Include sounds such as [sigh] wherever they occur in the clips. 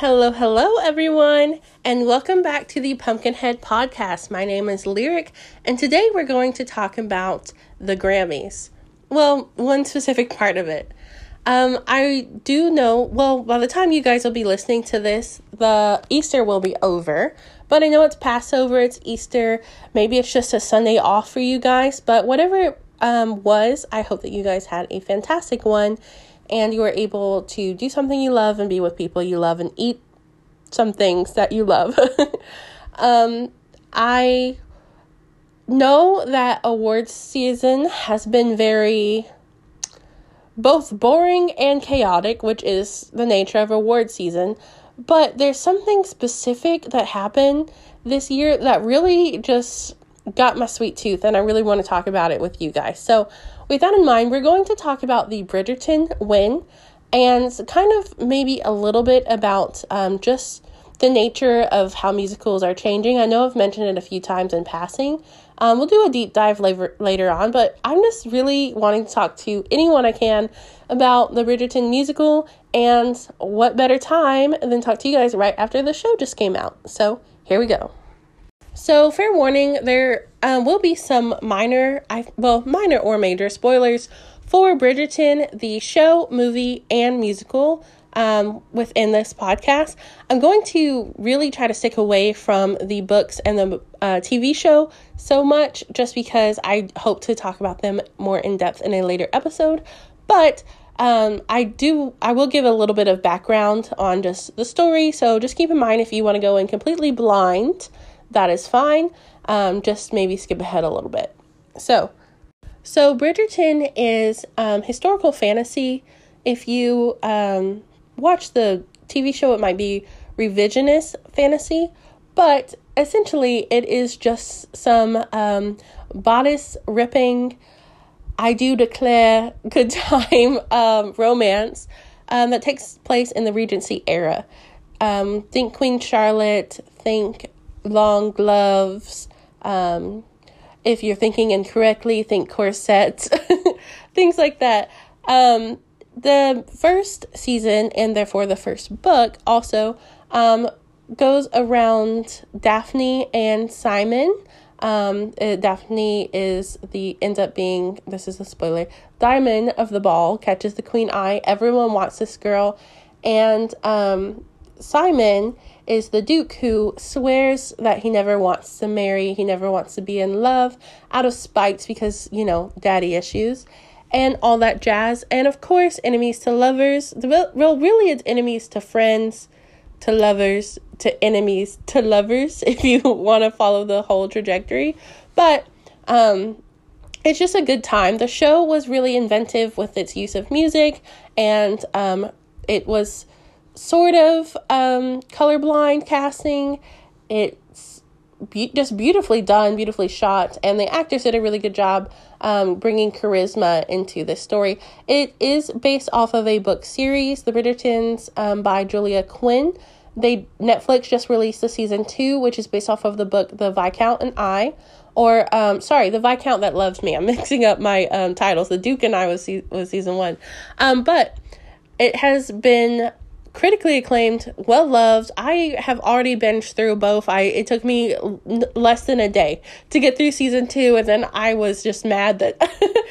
Hello, hello, everyone, and welcome back to the Pumpkinhead Podcast. My name is Lyric, and today we're going to talk about the Grammys. Well, one specific [laughs] part of it. Um, I do know, well, by the time you guys will be listening to this, the Easter will be over. But I know it's Passover, it's Easter. Maybe it's just a Sunday off for you guys. But whatever it um, was, I hope that you guys had a fantastic one and you are able to do something you love and be with people you love and eat some things that you love. [laughs] um, I know that awards season has been very both boring and chaotic, which is the nature of award season. But there's something specific that happened this year that really just got my sweet tooth, and I really want to talk about it with you guys. So, with that in mind, we're going to talk about the Bridgerton win and kind of maybe a little bit about um, just the nature of how musicals are changing. I know I've mentioned it a few times in passing. Um, we'll do a deep dive later, later on, but I'm just really wanting to talk to anyone I can about the Bridgerton musical, and what better time than talk to you guys right after the show just came out. So here we go. So, fair warning, there um, will be some minor, I, well, minor or major spoilers for Bridgerton, the show, movie, and musical um, within this podcast. I'm going to really try to stick away from the books and the uh, TV show so much just because I hope to talk about them more in depth in a later episode. But um, I do, I will give a little bit of background on just the story. So just keep in mind if you want to go in completely blind that is fine. Um, just maybe skip ahead a little bit. So, so Bridgerton is um, historical fantasy. If you um, watch the TV show, it might be revisionist fantasy, but essentially it is just some um, bodice ripping, I do declare good [laughs] time um, romance um, that takes place in the Regency era. Um, think Queen Charlotte, think long gloves. Um, if you're thinking incorrectly, think corsets, [laughs] things like that. Um, the first season, and therefore the first book, also um, goes around Daphne and Simon. Um, uh, Daphne is the ends up being this is a spoiler. Diamond of the ball catches the queen eye. Everyone wants this girl, and um, Simon is the Duke who swears that he never wants to marry, he never wants to be in love out of spite because, you know, daddy issues and all that jazz. And of course, enemies to lovers. The real, real really it's enemies to friends, to lovers, to enemies, to lovers [laughs] if you want to follow the whole trajectory. But um it's just a good time. The show was really inventive with its use of music and um it was sort of um, colorblind casting. It's be- just beautifully done, beautifully shot, and the actors did a really good job um, bringing charisma into this story. It is based off of a book series, The Bridgertons, um, by Julia Quinn. They Netflix just released the season two, which is based off of the book The Viscount and I, or um, sorry, The Viscount That Loves Me. [laughs] I'm mixing up my um, titles. The Duke and I was se- was season one, um, but it has been critically acclaimed, well loved. I have already binged through both. I it took me less than a day to get through season 2 and then I was just mad that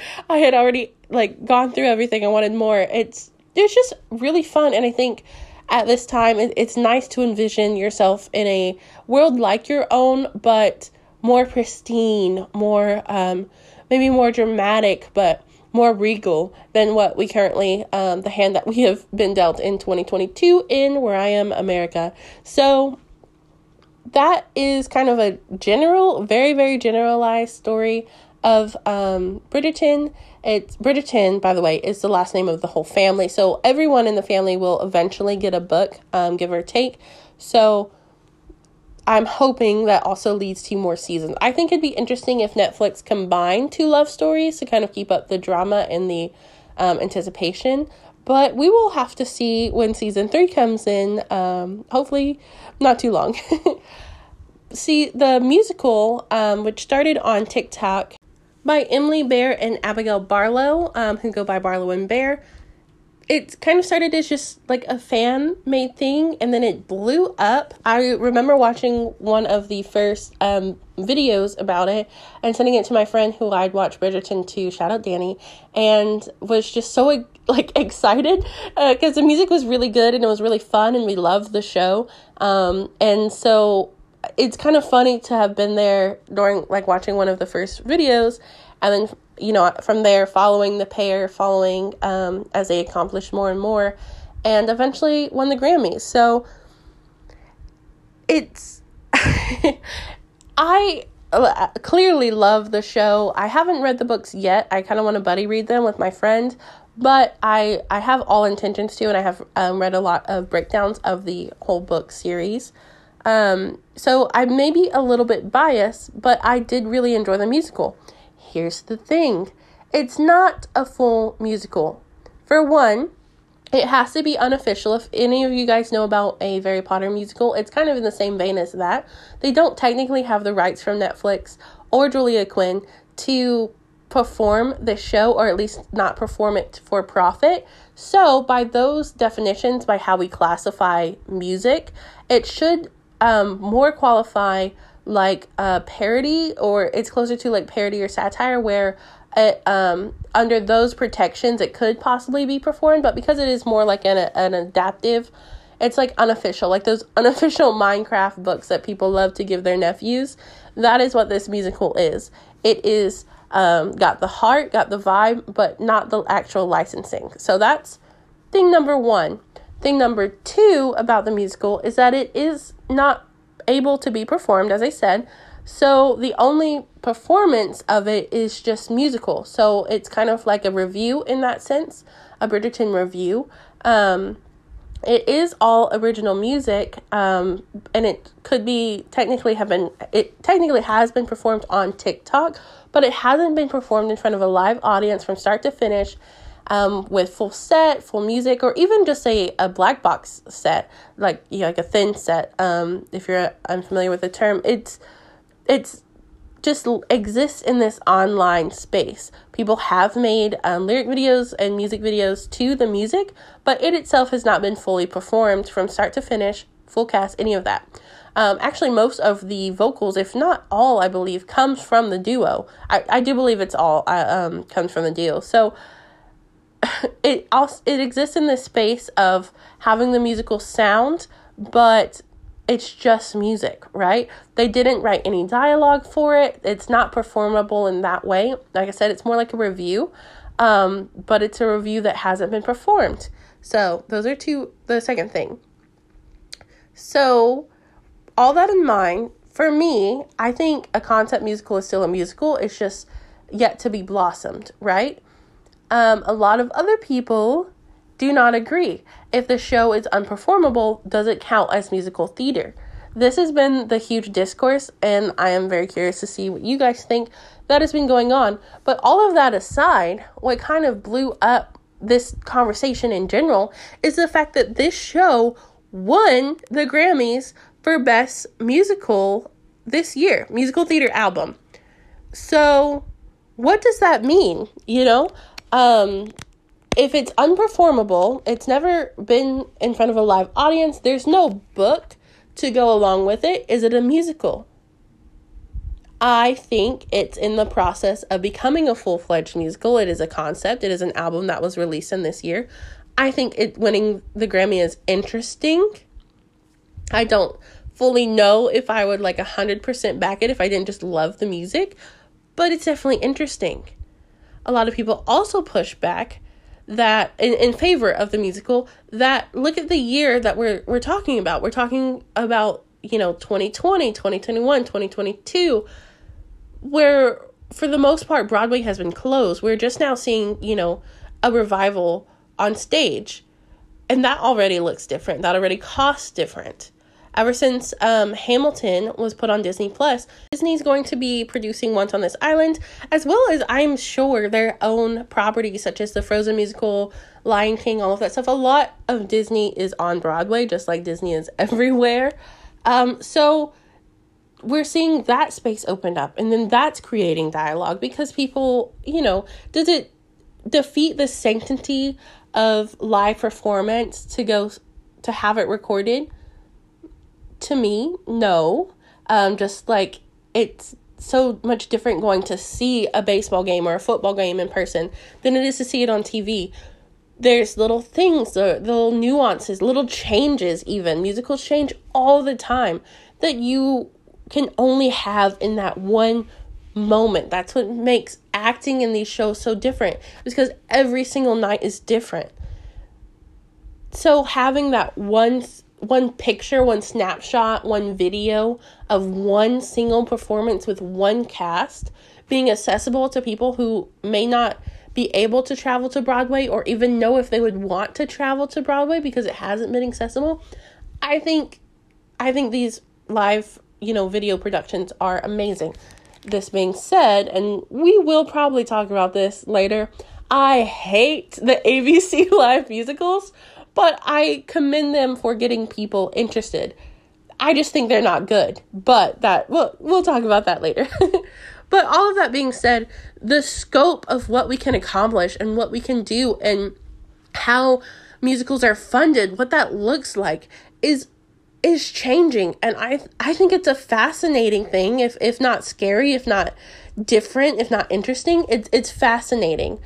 [laughs] I had already like gone through everything I wanted more. It's it's just really fun and I think at this time it, it's nice to envision yourself in a world like your own but more pristine, more um maybe more dramatic, but more regal than what we currently, um, the hand that we have been dealt in 2022 in Where I Am America. So that is kind of a general, very, very generalized story of um, Bridgerton. It's Bridgerton, by the way, is the last name of the whole family. So everyone in the family will eventually get a book, um, give or take. So I'm hoping that also leads to more seasons. I think it'd be interesting if Netflix combined two love stories to kind of keep up the drama and the um, anticipation. But we will have to see when season three comes in. Um, hopefully, not too long. [laughs] see, the musical, um, which started on TikTok by Emily Bear and Abigail Barlow, um, who go by Barlow and Bear, it kind of started as just like a fan made thing and then it blew up. I remember watching one of the first um, videos about it and sending it to my friend who I'd watched Bridgerton to, shout out Danny, and was just so like [laughs] excited because uh, the music was really good and it was really fun and we loved the show. Um, and so it's kind of funny to have been there during like watching one of the first videos and then you know from there following the pair following um, as they accomplished more and more and eventually won the grammys. So it's [laughs] i clearly love the show. I haven't read the books yet. I kind of want to buddy read them with my friend but i i have all intentions to and i have um, read a lot of breakdowns of the whole book series. Um, so i may be a little bit biased but i did really enjoy the musical here's the thing it's not a full musical. For one, it has to be unofficial. If any of you guys know about a Harry Potter musical, it's kind of in the same vein as that. They don't technically have the rights from Netflix or Julia Quinn to perform the show or at least not perform it for profit. So, by those definitions, by how we classify music, it should um, more qualify like a parody or it's closer to like parody or satire where it, um, under those protections it could possibly be performed but because it is more like an, an adaptive it's like unofficial like those [laughs] unofficial minecraft books that people love to give their nephews that is what this musical is. It is um, got the heart got the vibe but not the actual licensing. So that's thing number one. Thing number two about the musical is that it is not able to be performed, as I said. So the only performance of it is just musical. So it's kind of like a revue in that sense, a Bridgerton revue. Um, it is all original music, um, and it could be technically have been it technically has been performed on TikTok, but it hasn't been performed in front of a live audience from start to finish um, with full set, full music, or even just a, a black box set, like you know, like a thin set. Um, if you're unfamiliar with the term, it's it's just exists in this online space. People have made um, lyric videos and music videos to the music, but it itself has not been fully performed from start to finish, full cast, any of that. Um, actually, most of the vocals, if not all, I believe, comes from the duo. I, I do believe it's all uh, um, comes from the duo. So [laughs] it also it exists in this space of having the musical sound, but it's just music, right? They didn't write any dialogue for it. It's not performable in that way. Like I said, it's more like a revue, um, but it's a revue that hasn't been performed. So those are two. The second thing. So, all that in mind, for me, I think a concept musical is still a musical. It's just yet to be blossomed, right? Um, a lot of other people do not agree. If the show is unperformable, does it count as musical theater? This has been the huge discourse, and I am very curious to see what you guys think that has been going on. But all of that aside, what kind of blew up this conversation in general is the fact that this show won the Grammys for Best Musical this year, musical theater album. So, what does that mean? You know, um, if it's unperformable, it's never been in front of a live audience, there's no book to go along with it. Is it a musical? I think it's in the process of becoming a full fledged musical. It is a concept, it is an album that was released in this year. I think it winning the Grammy is interesting. I don't fully know if I would like 100% back it if I didn't just love the music, but it's definitely interesting a lot of people also push back that in, in favor of the musical that look at the year that we're we're talking about. We're talking about you know 2020 2021 2022 where for the most part broadway has been closed. We're just now seeing you know a revival on stage. And that already looks different. That already costs different Ever since um, Hamilton was put on Disney Plus, Disney's going to be producing Once on This Island, as well as I'm sure their own properties such as the Frozen musical, Lion King, all of that stuff. A lot of Disney is on Broadway, just like Disney is [laughs] everywhere. Um, so we're seeing that space opened up, and then that's creating dialogue because people, you know, does it defeat the sanctity of live performance to go to have it recorded? To me, no. Um, just like it's so much different going to see a baseball game or a football game in person than it is to see it on TV. There's little things, the little nuances, little changes, even musicals change all the time that you can only have in that one moment. That's what makes acting in these shows so different because every single night is different. So having that one one picture, one snapshot, one video of one single performance with one cast being accessible to people who may not be able to travel to Broadway or even know if they would want to travel to Broadway because it hasn't been accessible. I think I think these live, you know, video productions are amazing. This being said, and we will probably talk about this later, I hate the ABC [laughs] live musicals, but I commend them for getting people interested. I just think they're not good, but that we'll we'll talk about that later. [laughs] but all of that being said, the scope of what we can accomplish and what we can do and how musicals are funded, what that looks like is is changing and I I think it's a fascinating thing if if not scary, if not different, if not interesting. It's it's fascinating.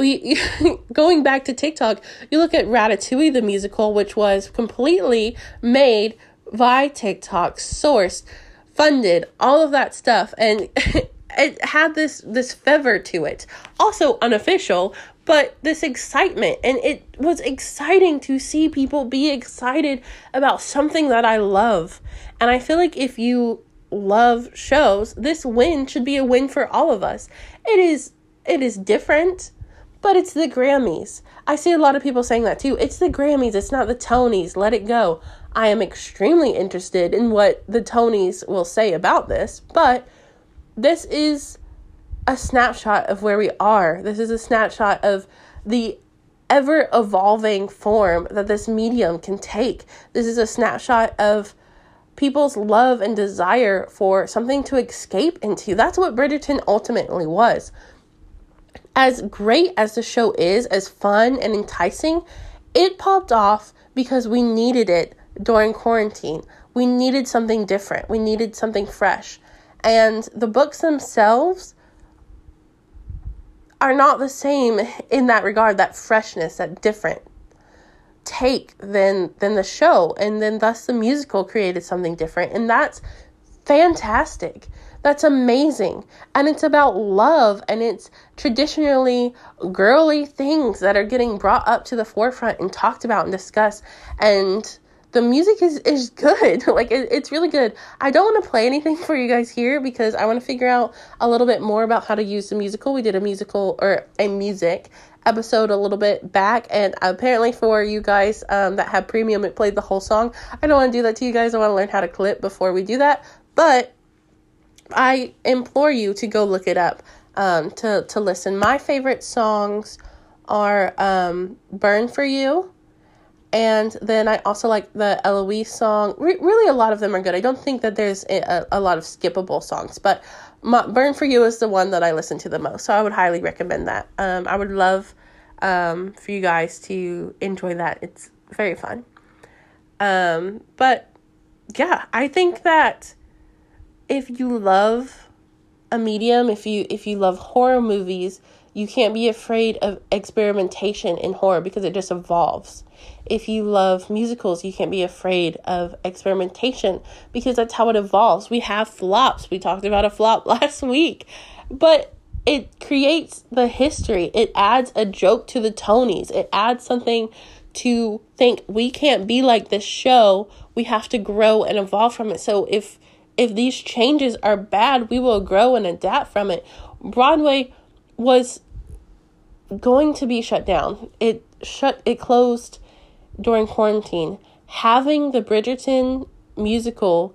We [laughs] going back to TikTok, you look at Ratatouille the musical which was completely made by TikTok, sourced, funded, all of that stuff and [laughs] it had this this fever to it. Also unofficial, but this excitement and it was exciting to see people be excited about something that I love. And I feel like if you love shows, this win should be a win for all of us. It is it is different, but it's the Grammys. I see a lot of people saying that too. It's the Grammys, it's not the Tonys. Let it go. I am extremely interested in what the Tonys will say about this, but this is a snapshot of where we are. This is a snapshot of the ever evolving form that this medium can take. This is a snapshot of people's love and desire for something to escape into. That's what Bridgerton ultimately was. As great as the show is, as fun and enticing, it popped off because we needed it during quarantine. We needed something different. We needed something fresh. And the books themselves are not the same in that regard, that freshness, that different take than than the show and then thus the musical created something different and that's fantastic that's amazing. And it's about love and it's traditionally girly things that are getting brought up to the forefront and talked about and discussed. And the music is is good. [laughs] Like it, it's really good. I don't want to play anything for you guys here because i want to figure out a little bit more about how to use the musical. We did a musical or a music episode a little bit back and apparently for you guys um, that have premium it played the whole song. I don't want to do that to you guys. I want to learn how to clip before we do that. But i implore you to go look it up um, to, to listen my favorite songs are um, burn for you and then I also like the Eloise song. Re- really, a lot of them are good. I don't think that there's a, a lot of skippable songs, but my, Burn for You is the one that I listen to the most. So I would highly recommend that. Um, I would love um, for you guys to enjoy that. It's very fun. Um, but yeah, I think that if you love a medium, if you if you love horror movies, you can't be afraid of experimentation in horror because it just evolves. If you love musicals, you can't be afraid of experimentation because that's how it evolves. We have flops. We talked about a flop [laughs] last week, but it creates the history. It adds a joke to the Tonys. It adds something to think we can't be like this show. We have to grow and evolve from it. So if if these changes are bad, we will grow and adapt from it. Broadway was going to be shut down. It shut it closed during quarantine. Having the Bridgerton musical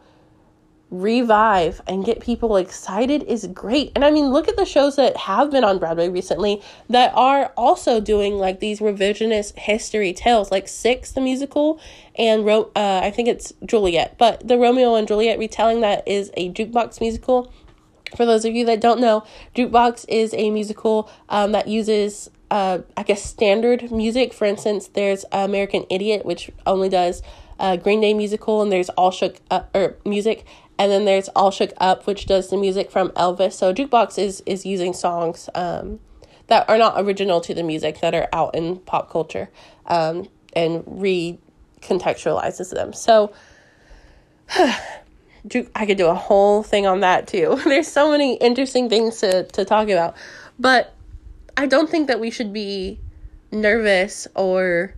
revive and get people excited is great. And I mean, look at the shows that have been on Broadway recently that are also doing like these revisionist history tales, like Six, the musical, and Ro- uh, I think it's Juliet. But the Romeo and Juliet retelling that is a jukebox musical for those of you that don't know, Jukebox is a musical um, that uses uh, I guess, standard music. For instance, there's American Idiot, which only does uh, Green Day musical, and there's All Shook Up, or music, and then there's All Shook Up, which does the music from Elvis. So Jukebox is is using songs um, that are not original to the music that are out in pop culture um, and recontextualizes them. So [sighs] I could do a whole thing on that too. [laughs] There's so many interesting things to, to talk about. But I don't think that we should be nervous or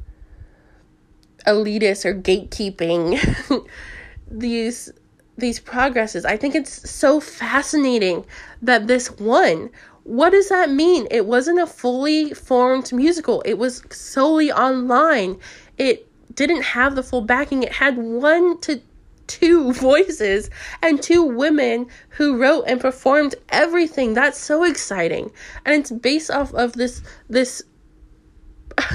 elitist or gatekeeping [laughs] these these progresses. I think it's so fascinating that this won. What does that mean? It wasn't a fully formed musical. It was solely online. It didn't have the full backing. It had one to two [laughs] voices and two women who wrote and performed everything. That's so exciting. And it's based off of this this [laughs]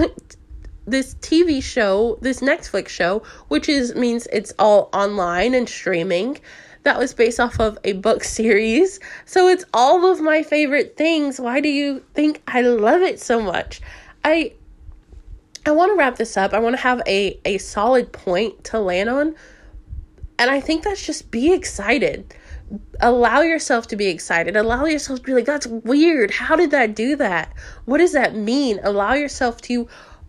this TV show, this Netflix show, which is means it's all online and streaming. That was based off of a book [laughs] series. So it's all of my favorite things. Why do you think I love it so much? I I want to wrap this up. I want to have a a solid point to land on and I think that's just be excited. Allow yourself to be excited. Allow yourself to be like, that's weird. How did that do that? What does that mean? Allow yourself to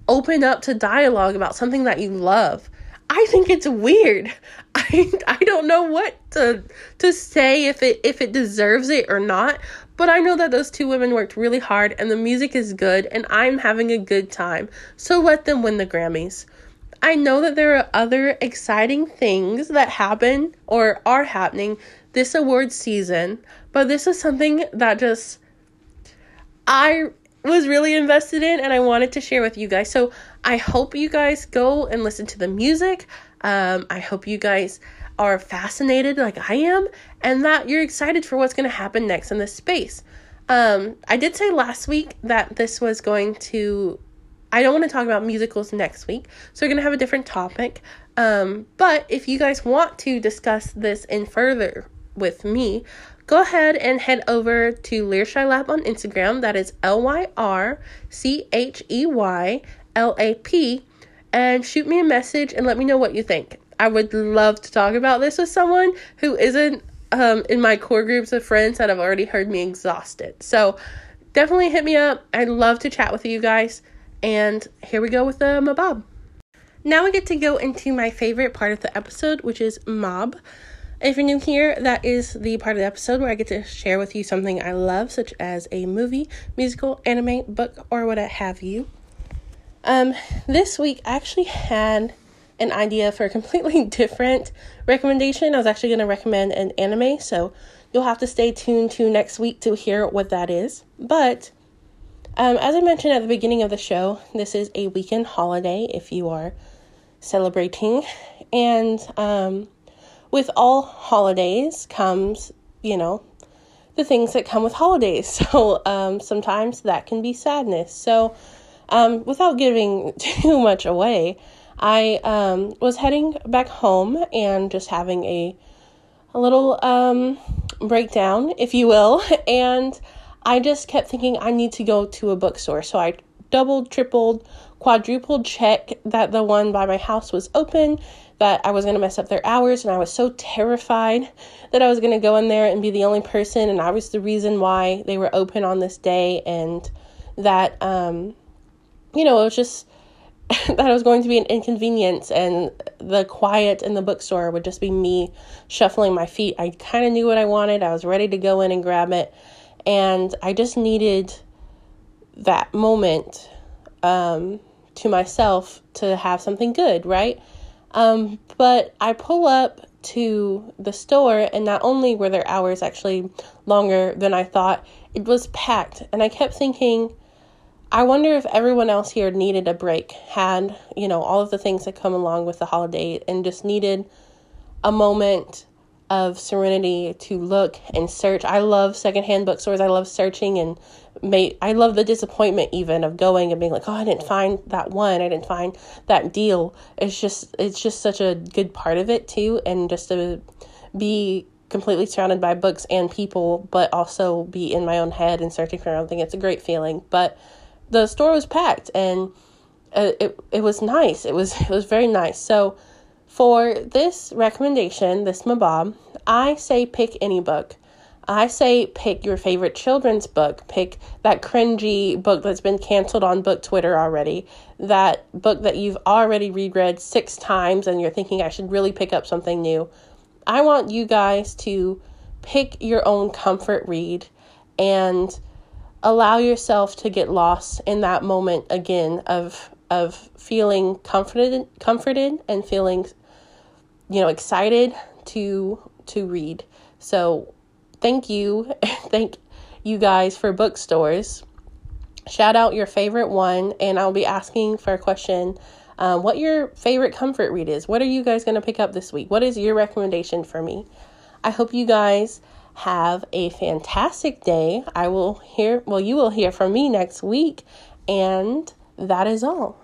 open up to dialogue about something that you love. I think it's weird. [laughs] I I don't know what to to say if it if it deserves it or not, but I know that those two women worked really hard and the music is good and I'm having a good time. So let them win the Grammys. I know that there are other exciting things that happen or are happening this award season, but this is something that just I was really invested in and I wanted to share with you guys. So I hope you guys go and listen to the music. Um, I hope you guys are fascinated like I am and that you're excited for what's going to happen next in this space. Um, I did say last week that this was going to I don't want to talk about musicals next week, so we're going to have a different topic. Um, but if you guys want to discuss this in further with me, go ahead and head over to Lyrchey Lab on Instagram. That is L Y R C H E Y L A P, and shoot me a message and let me know what you think. I would love to talk about this with someone who isn't um, in my core groups of friends that have already heard me exhausted. So definitely hit me up. I'd love to chat with you guys. And here we go with the Mabob. Now we get to go into my favorite part of the episode, which is Mob. If you're new here, that is the part of the episode where I get to share with you something I love, such as a movie, musical, anime, book, or what have you. Um, this week I actually had an idea for a completely [laughs] different recommendation. I was actually going to recommend an anime, so you'll have to stay tuned to next week to hear what that is. But um, as I mentioned at the beginning of the show, this is a weekend holiday if you are celebrating. And um, with all holidays comes, you know, the things that come with holidays. [laughs] So um, sometimes that can be sadness. So um, without giving [laughs] too much away, I um, was heading back home and just having a a little um, breakdown, if you will, [laughs] and I just kept thinking I need to go to a bookstore. So I doubled, tripled, quadrupled check that the one by my house was open, that I was going to mess up their hours. And I was so terrified that I was going to go in there and be the only person. And I was the reason why they were open on this day. And that, um, you know, it was just [laughs] that I was going to be an inconvenience. And the quiet in the bookstore would just be me shuffling my feet. I kind of knew what I wanted. I was ready to go in and grab it. And I just needed that moment um, to myself to have something good, right? Um, but I pull up to the store, and not only were their hours actually longer than I thought, it was packed. And I kept thinking, I wonder if everyone else here needed a break, had, you know, all of the things that come along with the holiday, and just needed a moment of serenity to look and search. I love secondhand bookstores. I love searching and may I love the disappointment even of going and being like, "Oh, I didn't find that one. I didn't find that deal." It's just it's just such a good part of it too and just to be completely surrounded by books and people but also be in my own head and searching for something. It's a great feeling. But the store was packed and uh, it it was nice. It was [laughs] it was very nice. So for this recommendation, this Mabob, I say pick any book. I say pick your favorite children's book. Pick that cringy book that's been canceled on book Twitter already. That book that you've already reread six times and you're thinking I should really pick up something new. I want you guys to pick your own comfort read and allow yourself to get lost in that moment again of of feeling comforted comforted and feeling you know excited to to read. So thank you. [laughs] thank you guys for bookstores. Shout out your favorite one, and I'll be asking for a question um, what your favorite comfort read is. What are you guys going to pick up this week? What is your recommendation for me? I hope you guys have a fantastic day. I will hear, well, you will hear from me next week, and that is all.